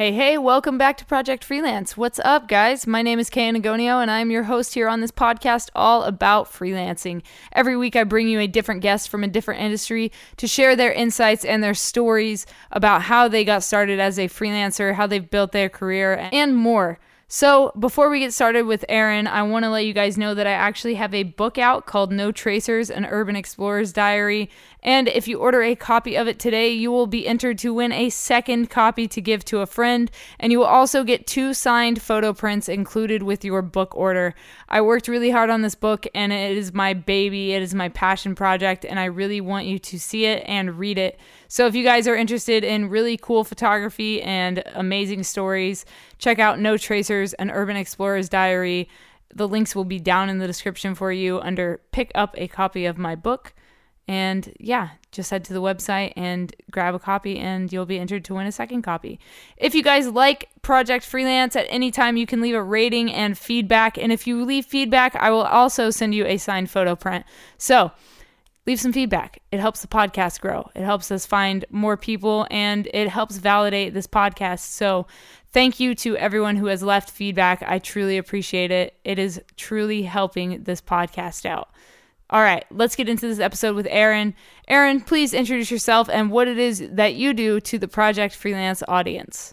Hey, hey, welcome back to Project Freelance. What's up, guys? My name is Kay Enagonio, and I'm your host here on this podcast all about freelancing. Every week, I bring you a different guest from a different industry to share their insights and their stories about how they got started as a freelancer, how they've built their career, and more. So, before we get started with Aaron, I want to let you guys know that I actually have a book out called No Tracers An Urban Explorer's Diary. And if you order a copy of it today, you will be entered to win a second copy to give to a friend. And you will also get two signed photo prints included with your book order. I worked really hard on this book, and it is my baby. It is my passion project, and I really want you to see it and read it. So if you guys are interested in really cool photography and amazing stories, check out No Tracers, an Urban Explorer's Diary. The links will be down in the description for you under pick up a copy of my book. And yeah, just head to the website and grab a copy, and you'll be entered to win a second copy. If you guys like Project Freelance at any time, you can leave a rating and feedback. And if you leave feedback, I will also send you a signed photo print. So, leave some feedback. It helps the podcast grow. It helps us find more people and it helps validate this podcast. So, thank you to everyone who has left feedback. I truly appreciate it. It is truly helping this podcast out. All right, let's get into this episode with Aaron. Aaron, please introduce yourself and what it is that you do to the Project Freelance audience.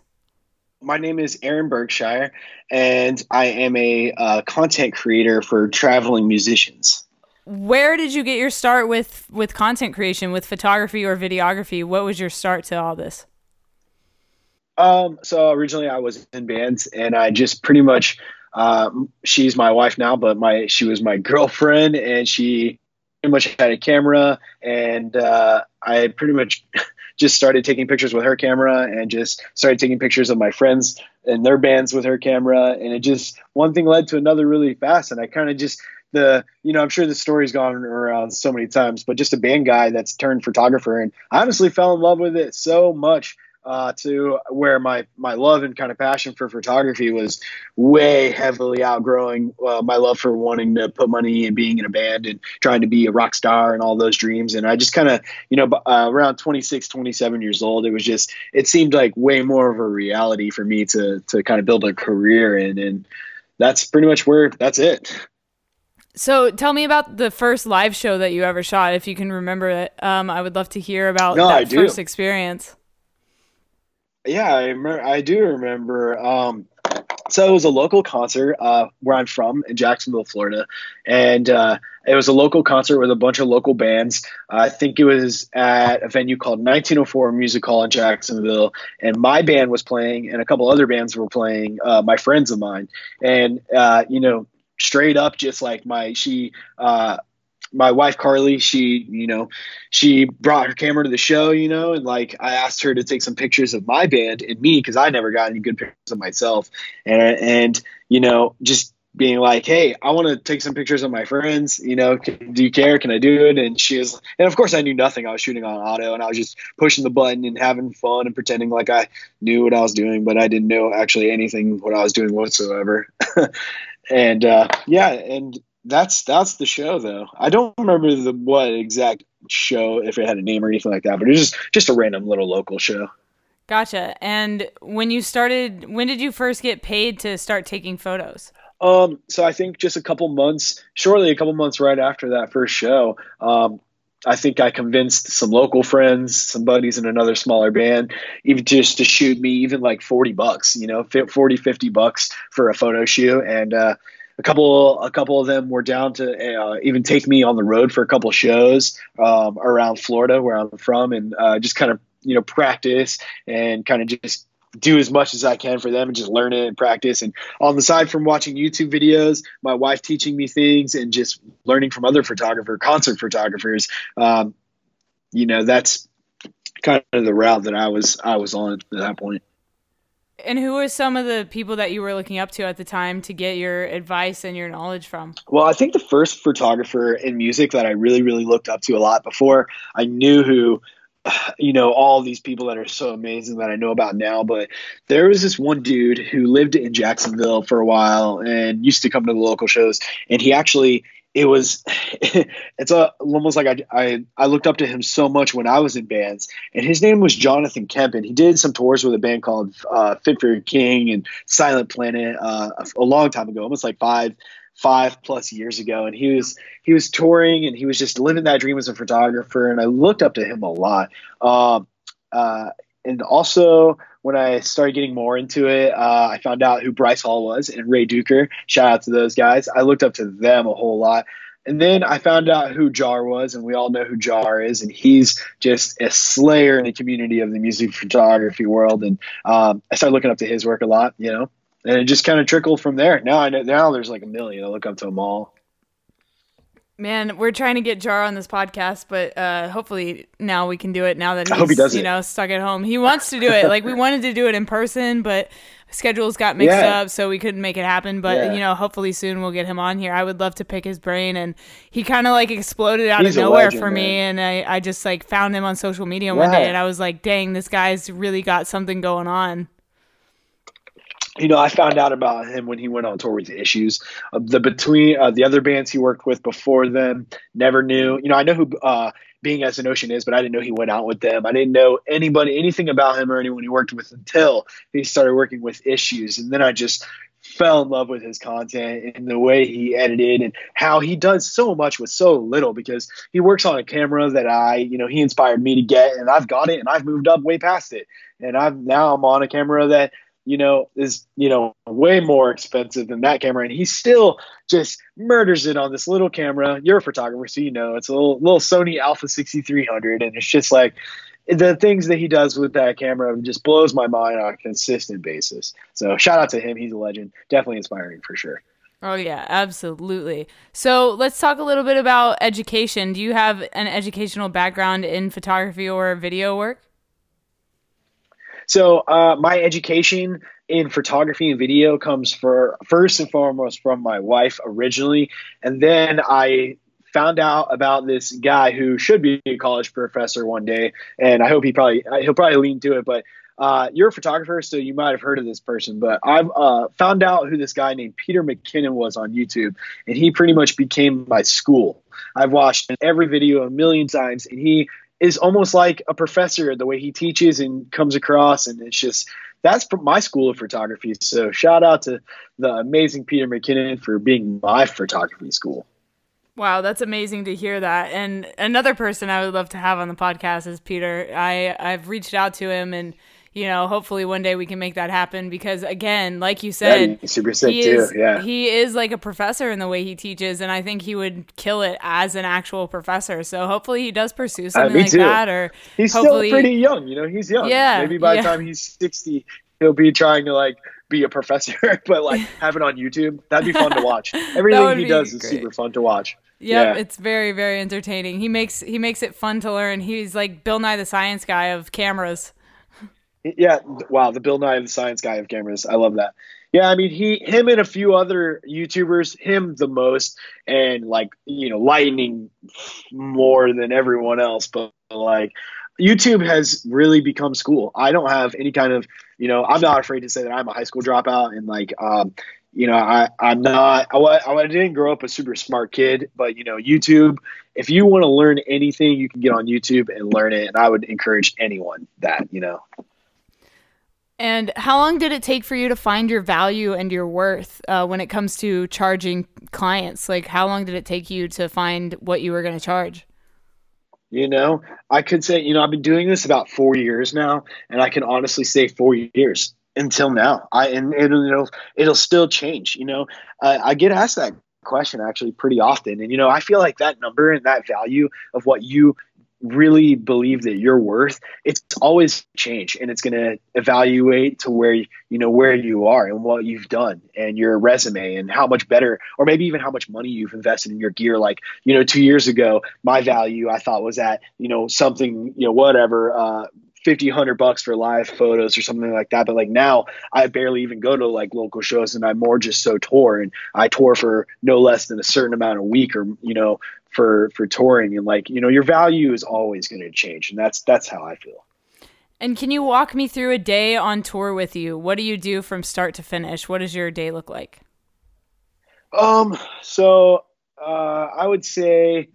My name is Aaron Berkshire, and I am a uh, content creator for traveling musicians where did you get your start with with content creation with photography or videography what was your start to all this um so originally i was in bands and i just pretty much um, she's my wife now but my she was my girlfriend and she pretty much had a camera and uh, i pretty much just started taking pictures with her camera and just started taking pictures of my friends and their bands with her camera and it just one thing led to another really fast and i kind of just the you know i'm sure the story's gone around so many times but just a band guy that's turned photographer and i honestly fell in love with it so much uh, to where my my love and kind of passion for photography was way heavily outgrowing uh, my love for wanting to put money and being in a band and trying to be a rock star and all those dreams and i just kind of you know uh, around 26 27 years old it was just it seemed like way more of a reality for me to to kind of build a career in and that's pretty much where that's it so tell me about the first live show that you ever shot, if you can remember it. Um, I would love to hear about no, that first experience. Yeah, I, remember, I do remember. Um, so it was a local concert uh, where I'm from in Jacksonville, Florida, and uh, it was a local concert with a bunch of local bands. I think it was at a venue called 1904 Music Hall in Jacksonville, and my band was playing, and a couple other bands were playing. Uh, my friends of mine, and uh, you know, straight up just like my she uh my wife Carly, she, you know, she brought her camera to the show, you know, and like I asked her to take some pictures of my band and me because I never got any good pictures of myself, and and you know, just being like, hey, I want to take some pictures of my friends, you know, do you care? Can I do it? And she was, and of course I knew nothing. I was shooting on auto and I was just pushing the button and having fun and pretending like I knew what I was doing, but I didn't know actually anything what I was doing whatsoever. and uh, yeah, and that's that's the show though. I don't remember the what exact show if it had a name or anything like that, but it was just just a random little local show. Gotcha. And when you started, when did you first get paid to start taking photos? Um, so I think just a couple months, shortly a couple months right after that first show, um, I think I convinced some local friends, some buddies in another smaller band, even just to shoot me even like 40 bucks, you know, 40, 50 bucks for a photo shoot. And, uh, a couple, a couple of them were down to uh, even take me on the road for a couple shows um, around Florida, where I'm from, and uh, just kind of you know practice and kind of just do as much as I can for them and just learn it and practice. And on the side from watching YouTube videos, my wife teaching me things and just learning from other photographer, concert photographers. Um, you know, that's kind of the route that I was I was on at that point. And who were some of the people that you were looking up to at the time to get your advice and your knowledge from? Well, I think the first photographer in music that I really, really looked up to a lot before I knew who you know all these people that are so amazing that I know about now. But there was this one dude who lived in Jacksonville for a while and used to come to the local shows, and he actually it was it's a almost like I, I I looked up to him so much when I was in bands, and his name was Jonathan Kemp, and he did some tours with a band called uh, Fit for King and Silent Planet uh, a, a long time ago, almost like five five plus years ago and he was he was touring and he was just living that dream as a photographer and i looked up to him a lot. Um, uh, and also when I started getting more into it, uh, I found out who Bryce Hall was and Ray Duker. Shout out to those guys. I looked up to them a whole lot. And then I found out who Jar was, and we all know who Jar is, and he's just a slayer in the community of the music photography world. And um, I started looking up to his work a lot, you know, and it just kind of trickled from there. Now I know now there's like a million. I look up to them all. Man, we're trying to get Jar on this podcast, but uh, hopefully now we can do it. Now that he's he you know stuck at home, he wants to do it. like we wanted to do it in person, but schedules got mixed Yeah. up, so we couldn't make it happen. But Yeah. you know, hopefully soon we'll get him on here. I would love to pick his brain, and he kind of like exploded out He's of nowhere legend, for me, and I, I just like found him on social media one day, and I was like, dang, this guy's really got something going on. You know, I found out about him when he went on tour with the Issues. Uh, the between uh, the other bands he worked with before them, never knew. You know, I know who uh, Being as an Ocean is, but I didn't know he went out with them. I didn't know anybody, anything about him or anyone he worked with until he started working with Issues, and then I just fell in love with his content and the way he edited and how he does so much with so little because he works on a camera that I, you know, he inspired me to get and I've got it and I've moved up way past it. And I've now I'm on a camera that you know, is, you know, way more expensive than that camera. And he still just murders it on this little camera. You're a photographer, so you know it's a little, little Sony Alpha 6300. And it's just like the things that he does with that camera just blows my mind on a consistent basis. So shout out to him. He's a legend. Definitely inspiring for sure. Oh yeah, absolutely. So let's talk a little bit about education. Do you have an educational background in photography or video work? So uh, my education in photography and video comes for first and foremost from my wife originally, and then I found out about this guy who should be a college professor one day, and I hope he probably he'll probably lean to it. But uh, you're a photographer, so you might have heard of this person. But I've uh, found out who this guy named Peter McKinnon was on YouTube, and he pretty much became my school. I've watched every video a million times, and he is almost like a professor the way he teaches and comes across and it's just that's my school of photography so shout out to the amazing peter mckinnon for being my photography school Wow, that's amazing to hear that. And another person I would love to have on the podcast is Peter. I I've reached out to him and you know, hopefully one day we can make that happen because again, like you said, yeah, super sick he too is yeah he is like a professor in the way he teaches and I think he would kill it as an actual professor. So hopefully he does pursue something Uh, like too. that or he's hopefully still pretty young you know he's young Yeah, maybe by yeah. the time he's 60 he'll be trying to like be a professor but like have it on youtube that'd be fun to watch everything he does is super fun to watch Yep, Yeah. it's very very entertaining. He makes he makes it fun to learn. He's like Bill Nye the Science Guy of cameras. Yeah, wow, the Bill Nye the Science Guy of cameras. I love that. Yeah, I mean he him and a few other YouTubers, him the most, and like, you know, lightning more than everyone else, but like YouTube has really become school. I don't have any kind of, you know, I'm not afraid to say that I'm a high school dropout and like um you know, I, I'm not, I, I didn't grow up a super smart kid, but, you know, YouTube, if you want to learn anything, you can get on YouTube and learn it. And I would encourage anyone that, you know. And how long did it take for you to find your value and your worth uh, when it comes to charging clients? Like, how long did it take you to find what you were going to charge? You know, I could say, you know, I've been doing this about four years now, and I can honestly say four years until now. I and it'll it'll, it'll still change. You know, uh, I get asked that question actually pretty often, and you know, I feel like that number and that value of what you really believe that you're worth it's always change and it's going to evaluate to where you know where you are and what you've done and your resume and how much better or maybe even how much money you've invested in your gear. Like you know 2 years ago my value I thought was at you know something you know whatever uh 50 100 bucks for live photos or something like that but like now i barely even go to like local shows and i'm more just so tour and i tour for no less than a certain amount a week or you know for for touring and like you know your value is always going to change and that's that's how i feel And can you walk me through a day on tour with you? What do you do from start to finish? What does your day look like? um so uh, I would say,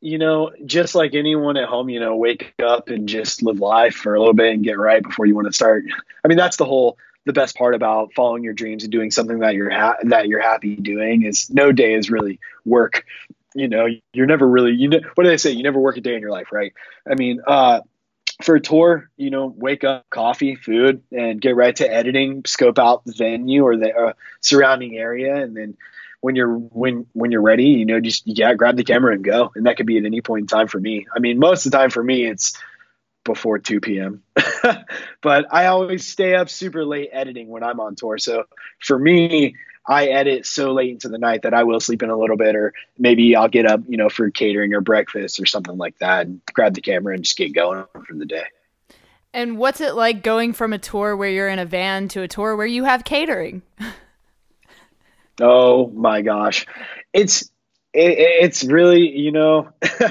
you know, just like anyone at home, you know, wake up and just live life for a little bit and get right before you want to start. I mean, that's the whole the best part about following your dreams and doing something that you're ha- that you're happy doing is no day is really work. You know, you're never really you know what do they say? You never work a day in your life, right? I mean, uh, for a tour, you know, wake up, coffee, food, and get right to editing. Scope out the venue or the uh, surrounding area, and then when you're when when you're ready, you know, just yeah, grab the camera and go. And that could be at any point in time for me. I mean, most of the time for me, it's before 2 p.m. but I always stay up super late editing when I'm on tour. So for me, I edit so late into the night that I will sleep in a little bit, or maybe I'll get up, you know, for catering or breakfast or something like that, and grab the camera and just get going for the day. And what's it like going from a tour where you're in a van to a tour where you have catering? oh my gosh, it's it, it's really you know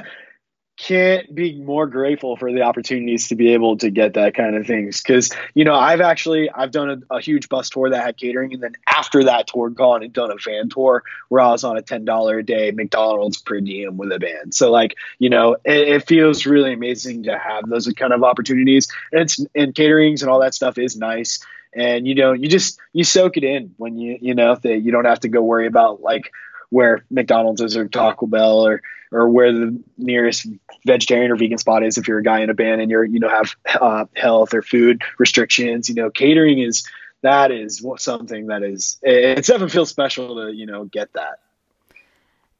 can't be more grateful for the opportunities to be able to get that kind of things. Because you know i've actually i've done a, a, huge bus tour that had catering and then after that tour gone and done a van tour where i was on a $10 a day mcdonald's per diem with a band so like you know it, it feels really amazing to have those kind of opportunities. And it's and caterings and all that stuff is nice and you know you just you soak it in when you you know that you don't have to go worry about like where McDonald's is or Taco Bell or or where the nearest vegetarian or vegan spot is if you're a guy in a band and you're you know have uh, health or food restrictions. You know, catering is that is something that is it, it definitely feels special to you know get that.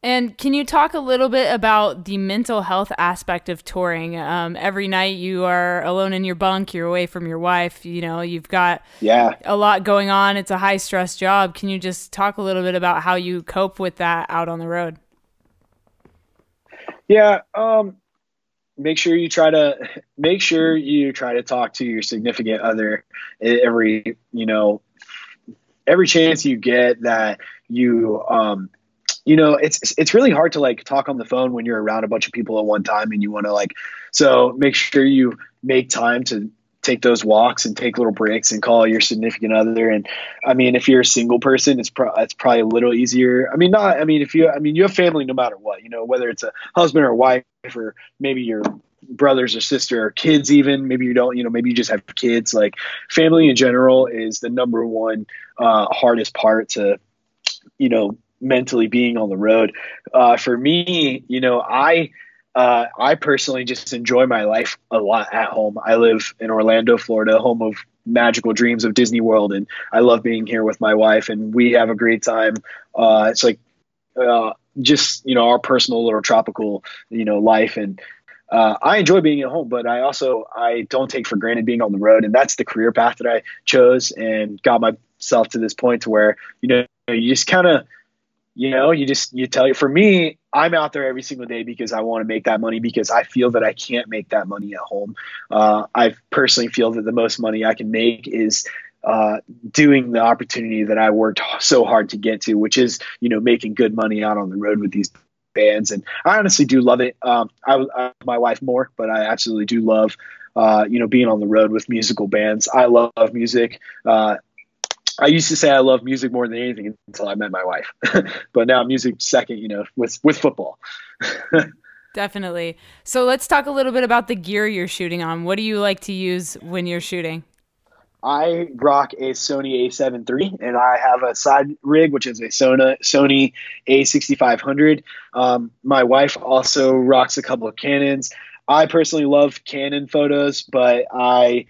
And can you talk a little bit about the mental health aspect of touring? Um, every night you are alone in your bunk, you're away from your wife. You know, you've got yeah a lot going on. It's a high stress job. Can you just talk a little bit about how you cope with that out on the road? Yeah, um, make sure you try to make sure you try to talk to your significant other every you know every chance you get that you um you know it's it's really hard to like talk on the phone when you're around a bunch of people at one time and you want to like so make sure you make time to take those walks and take little breaks and call your significant other. And i mean if you're a single person it's, pro- it's probably a little easier. I mean not i mean if you i mean you have family no matter what you know whether it's a husband or wife or maybe your brothers or sister or kids even maybe you don't you know maybe you just have kids. Like family in general is the number one uh, hardest part to you know mentally being on the road. Uh, for me, you know, I uh, I personally just enjoy my life a lot at home. I live in Orlando, Florida, home of magical dreams of Disney World, and I love being here with my wife, and we have a great time. Uh, it's like uh, just you know our personal little tropical you know life and. Uh, I enjoy being at home, but I also I don't take for granted being on the road, and that's the career path that I chose and got myself to this point to where you know you just kind of you know you just you tell you for me i'm out there every single day because i want to make that money because i feel that i can't make that money at home uh, i personally feel that the most money i can make is uh, doing the opportunity that i worked so hard to get to which is you know making good money out on the road with these bands and i honestly do love it um, I, I my wife more but i absolutely do love uh, you know, being on the road with musical bands. I love music. Uh, I used to say I love music more than anything until I met my wife, but now music second, you know, with with football. Definitely. So let's talk a little bit about the gear you're shooting on. What do you like to use when you're shooting? I rock a Sony A7 III, and I have a side rig, which is a Sony Sony A6500. Um, my wife also rocks a couple of Canons. I personally love Canon photos, but I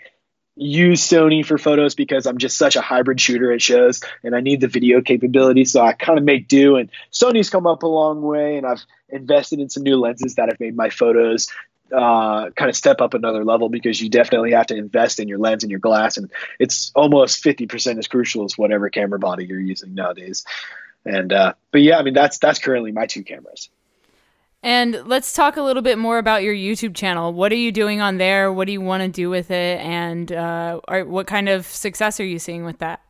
use Sony for photos because I'm just such a hybrid shooter at shows and I need the video capability. So I kind of make do. And Sony's come up a long way, and I've invested in some new lenses that have made my photos uh, kind of step up another level because you definitely have to invest in your lens and your glass, and it's almost 50% as crucial as whatever camera body you're using nowadays. And uh, but yeah, I mean that's that's currently my two cameras. And let's talk a little bit more about your YouTube channel. What are you doing on there? What do you want to do with it? And uh, are, what kind of success are you seeing with that?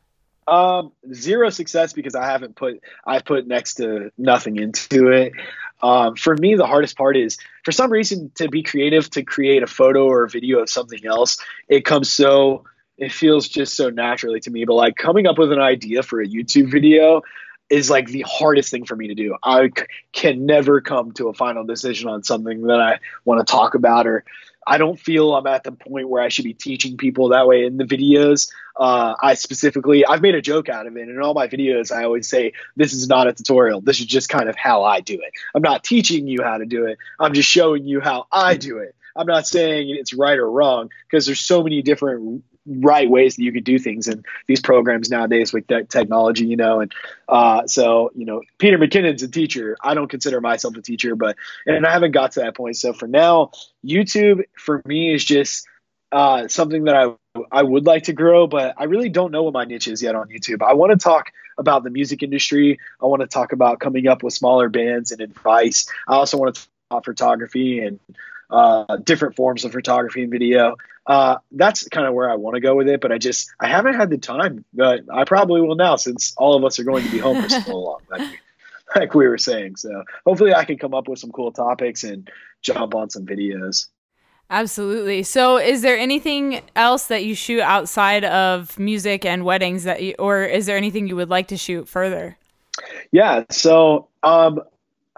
Um, zero success because I haven't put I've put next to nothing into it. Um, for me, the hardest part is for some reason to be creative to create a photo or a video of something else. It comes so it feels just so naturally to me. But like coming up with an idea for a YouTube video, is like the hardest thing for me to do. I c- can never come to a final decision on something that I want to talk about or I don't feel I'm at the point where I should be teaching people that way in the videos. Uh, I specifically, I've made a joke out of it. In all my videos, I always say, this is not a tutorial. This is just kind of how I do it. I'm not teaching you how to do it. I'm just showing you how I do it. I'm not saying it's right or wrong because there's so many different right ways that you could do things in these programs nowadays with technology, you know. And uh, so, you know, Peter McKinnon's a teacher. I don't consider myself a teacher, but and I haven't got to that point. So for now, YouTube for me is just uh, something that I I would like to grow, but I really don't know what my niche is yet on YouTube. I want to talk about the music industry. I want to talk about coming up with smaller bands and advice. I also want to talk about photography and uh, different forms of photography and video. Uh, that's kind of where I want to go with it, but I just I haven't had the time. But I probably will now since all of us are going to be home for so long, like, like we were saying. So hopefully, I can come up with some cool topics and jump on some videos. Absolutely. So, is there anything else that you shoot outside of music and weddings that, you, or is there anything you would like to shoot further? Yeah. So, um,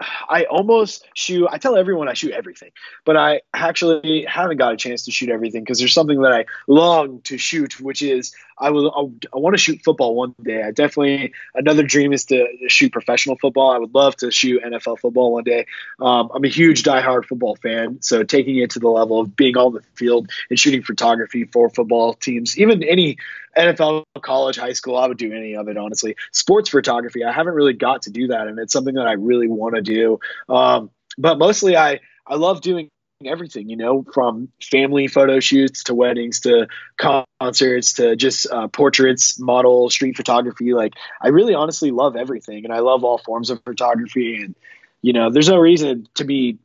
I almost shoot. I tell everyone I shoot everything, but I actually haven't got a chance to shoot everything because there's something that I long to shoot, which is I will. I want to shoot football one day. I definitely another dream is to shoot professional football. I would love to shoot NFL football one day. Um, I'm a huge diehard football fan, so taking it to the level of being on the field and shooting photography for football teams, even any NFL, college, high school, I would do any of it honestly. Sports photography, I haven't really got to do that, and it's something that I really want to do. Um, but mostly, I I love doing everything, you know, from family photo shoots to weddings to concerts to just uh, portraits, model, street photography. Like, I really honestly love everything, and I love all forms of photography. And you know, there's no reason to be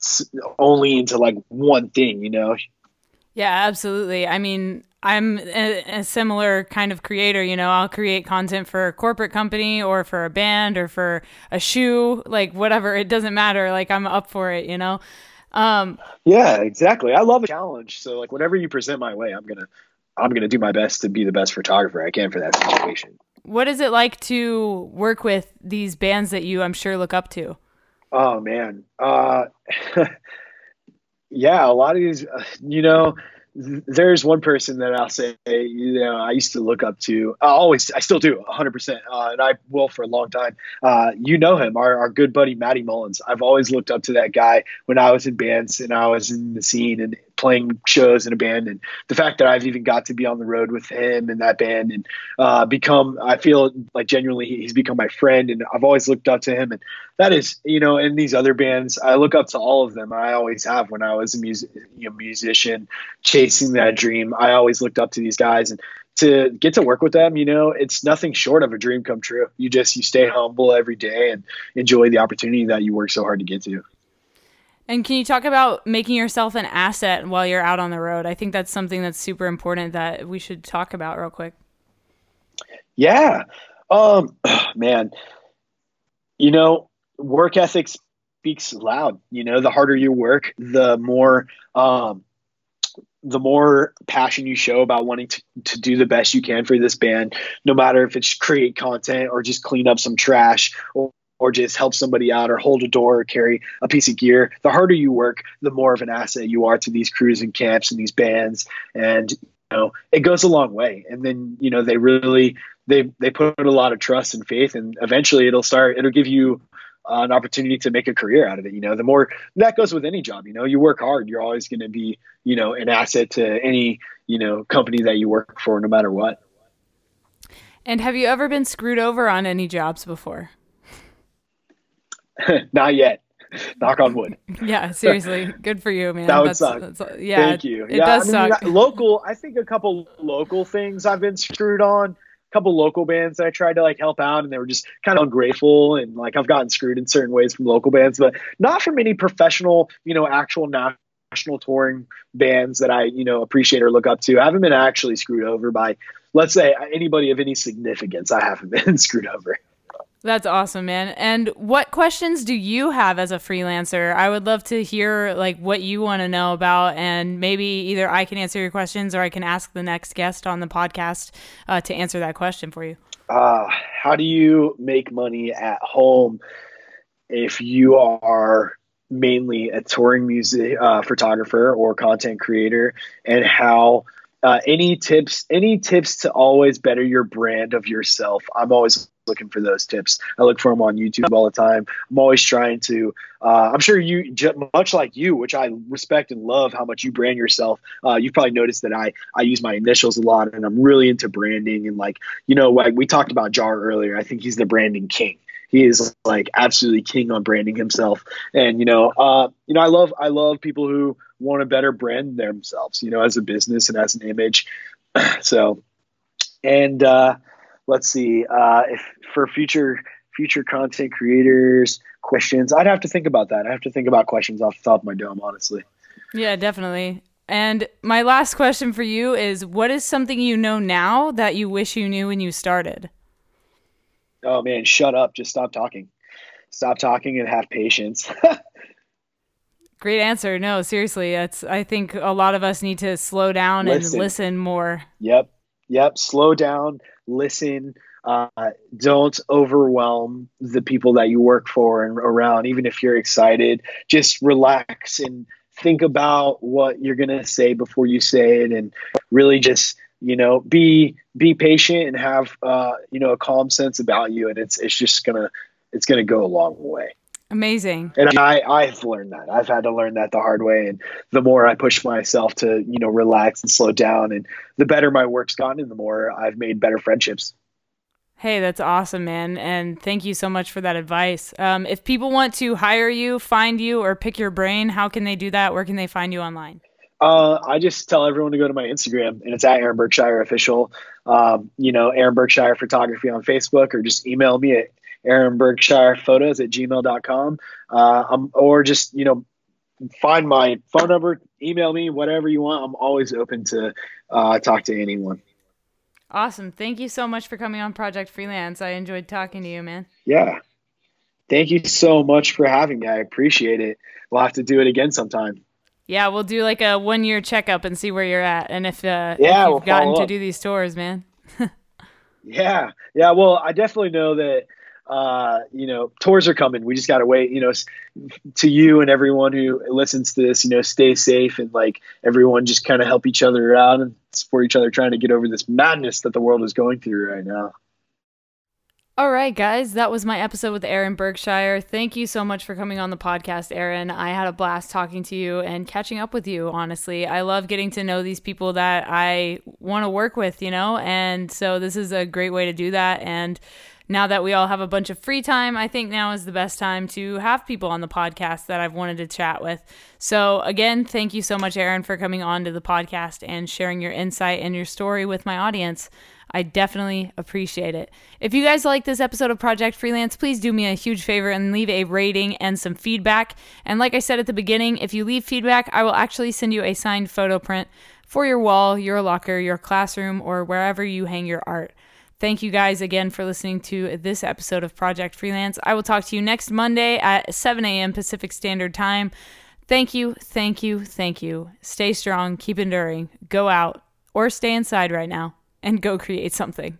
only into like one thing, you know. Yeah, absolutely. I mean, I'm a, a, similar kind of creator. You know, I'll create content for a corporate company or for a band or for a shoe, like whatever. It doesn't matter. Like I'm up for it. You know. Um, yeah, exactly. I love a challenge. So like whatever you present my way, I'm gonna I'm gonna do my best to be the best photographer I can for that situation. What is it like to work with these bands that you I'm sure look up to? Oh man, uh, yeah, a lot of these, uh, you know there's one person that I'll say, you know, I used to look up to. I always, I still do, 100, uh, percent and I will for a long time. Uh, you know him, our, our good buddy Matty Mullins. I've always looked up to that guy when I was in bands and I was in the scene and playing shows in a band, and the fact that I've even got to be on the road with him and that band and uh, become, I feel like genuinely he's become my friend, and I've always looked up to him, and that is, you know, in these other bands, I look up to all of them. I always have when I was a music, you know, musician chasing that dream. I always looked up to these guys, and to get to work with them, you know, it's nothing short of a dream come true. You just you stay humble every day and enjoy the opportunity that you work so hard to get to. And can you talk about making yourself an asset while you're out on the road? I think that's something that's super important that we should talk about real quick. Yeah. Um man, you know, work ethic speaks loud. You know, the harder you work, the more um the more passion you show about wanting to, to do the best you can for this band, no matter if it's create content or just clean up some trash or, or just help somebody out or hold a door or carry a piece of gear, the harder you work, the more of an asset you are to these crews and camps and these bands. And you know, it goes a long way. And then, you know, they really they they put a lot of trust and faith and eventually it'll start it'll give you an opportunity to make a career out of it. You know, the more that goes with any job, you know, you work hard, you're always going to be, you know, an asset to any, you know, company that you work for, no matter what. And have you ever been screwed over on any jobs before? Not yet. Knock on wood. yeah, seriously, good for you, man. That would that's, suck. That's, yeah, thank you. It yeah, does I mean, suck. Local, I think a couple local things I've been screwed on. A couple local bands that I tried to like help out, and they were just kind of ungrateful, and like I've gotten screwed in certain ways from local bands, but not from any professional, you know, actual national touring bands that I, you know, appreciate or look up to. I haven't been actually screwed over by, let's say, anybody of any significance. I haven't been screwed over. That's awesome, man. And what questions do you have as a freelancer? I would love to hear like what you want to know about, and maybe either I can answer your questions or I can ask the next guest on the podcast uh, to answer that question for you. Uh, how do you make money at home if you are mainly a touring music uh, photographer or content creator and how uh, any tips any tips to always better your brand of yourself i'm always looking for those tips. I look for them on youtube all the time. I'm always trying to uh, i'm sure you much like you which i respect and love how much you brand yourself uh, you've probably noticed that i i use my initials a lot and i'm really into branding and like you know like we talked about jar earlier. I think he's the branding king. He is like absolutely king on branding himself. And you know uh you know i love i love people who want to better brand themselves you know as a business and as an image. So and uh let's see uh if for future future content creators questions i'd have to think about that i have to think about questions off the top of my dome honestly yeah definitely and my last question for you is what is something you know now that you wish you knew when you started oh man, shut up, just stop talking. Stop talking and have patience. Great answer. No, seriously, that's I think a lot of us need to slow down listen. and listen more. Yep. Yep, slow down, listen, uh, don't overwhelm the people that you work for and around even if you're excited. Just relax and think about what you're going to say before you say it and really just you know be be patient and have uh, you know a calm sense about you and it's it's just gonna it's gonna go a long way amazing and i i've learned that i've had to learn that the hard way and the more i push myself to you know relax and slow down and the better my work's gotten and the more i've made better friendships Hey, that's awesome, man. And thank you so much for that advice. Um, if people want to hire you, find you, or pick your brain, how can they do that? Where can they find you online? Uh, I just tell everyone to go to my Instagram, and it's at Aaron Berkshire Official. Um, you know, Aaron Berkshire Photography on Facebook, or just email me at Aaron Berkshire Photos at gmail.com. Uh, um, or just, you know, find my phone number, email me, whatever you want. I'm always open to uh, talk to anyone. Awesome. Thank you so much for coming on Project Freelance. I enjoyed talking to you, man. Yeah. Thank you so much for having me. I appreciate it. We'll have to do it again sometime. Yeah, we'll do like a one year checkup and see where you're at, and if uh, yeah, if you've we'll gotten to do these tours, man. yeah, yeah. Well, I definitely know that uh, you know tours are coming. We just got to wait. You know, to you and everyone who listens to this, you know, stay safe and like everyone just kind of help each other out and support each other, trying to get over this madness that the world is going through right now. All right, guys, that was my episode with Aaron Berkshire. Thank you so much for coming on the podcast, Aaron. I had a blast talking to you and catching up with you, honestly. I love getting to know these people that I want to work with, you know, and so this is a great way to do that. And now that we all have a bunch of free time, I think now is the best time to have people on the podcast that I've wanted to chat with. So, again, thank you so much, Aaron, for coming on to the podcast and sharing your insight and your story with my audience. I definitely appreciate it. If you guys like this episode of Project Freelance, please do me a huge favor and leave a rating and some feedback. And like I said at the beginning, if you leave feedback, I will actually send you a signed photo print for your wall, your locker, your classroom, or wherever you hang your art. Thank you guys again for listening to this episode of Project Freelance. I will talk to you next Monday at 7 a.m. Pacific Standard Time. Thank you, thank you, thank you. Stay strong, keep enduring, go out, or stay inside right now and go create something.